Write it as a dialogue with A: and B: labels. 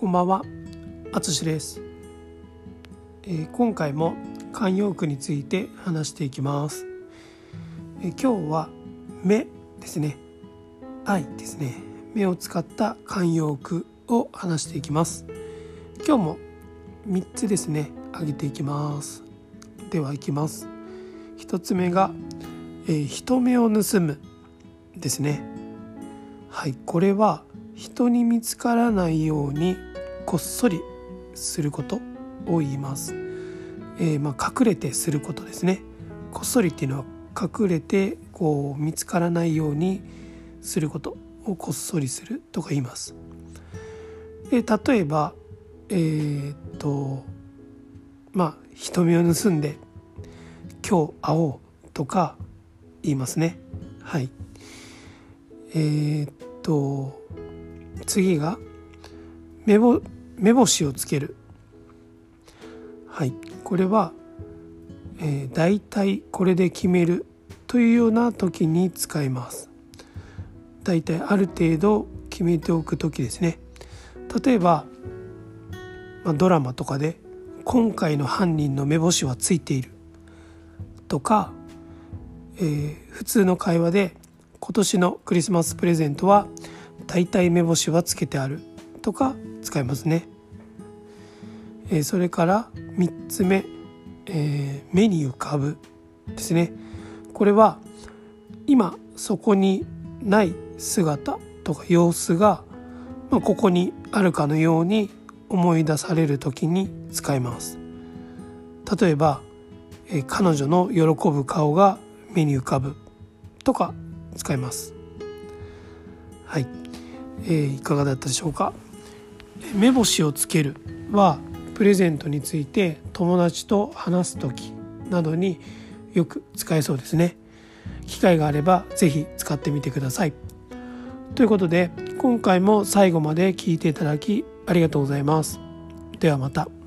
A: こんばんは、あつしです、えー今回も慣用句について話していきます、えー今日は目ですね。愛ですね。目を使った慣用句を話していきます。今日も3つですね。挙げていきます。ではいきます。1つ目が、えー人目を盗むですね。はい。これは人に見つからないようにこっそりすることを言います、えーまあ、隠れてすることですね。こっそりっていうのは隠れてこう見つからないようにすることをこっそりするとか言います。で例えばえーっとまあ人目を盗んで今日会おうとか言いますね。はい。えーっと次が目ぼ目星をつける。はい。これは、えー、大体これで決めるというような時に使います。大体ある程度決めておく時ですね。例えば、まあ、ドラマとかで今回の犯人の目星はついている。とか、えー普通の会話で今年のクリスマスプレゼントは大体目星はつけてある。とか使いますね、えーそれから3つ目、えー目に浮かぶですね。これは今そこにない姿とか様子が、まあ、ここにあるかのように思い出される時に使います。例えば、えー彼女の喜ぶ顔が目に浮かぶとか使います。はい、えーいかがだったでしょうか？目星をつけるはプレゼントについて友達と話す時などによく使えそうですね。機会があれば是非使ってみてください。ということで今回も最後まで聞いていただきありがとうございます。ではまた。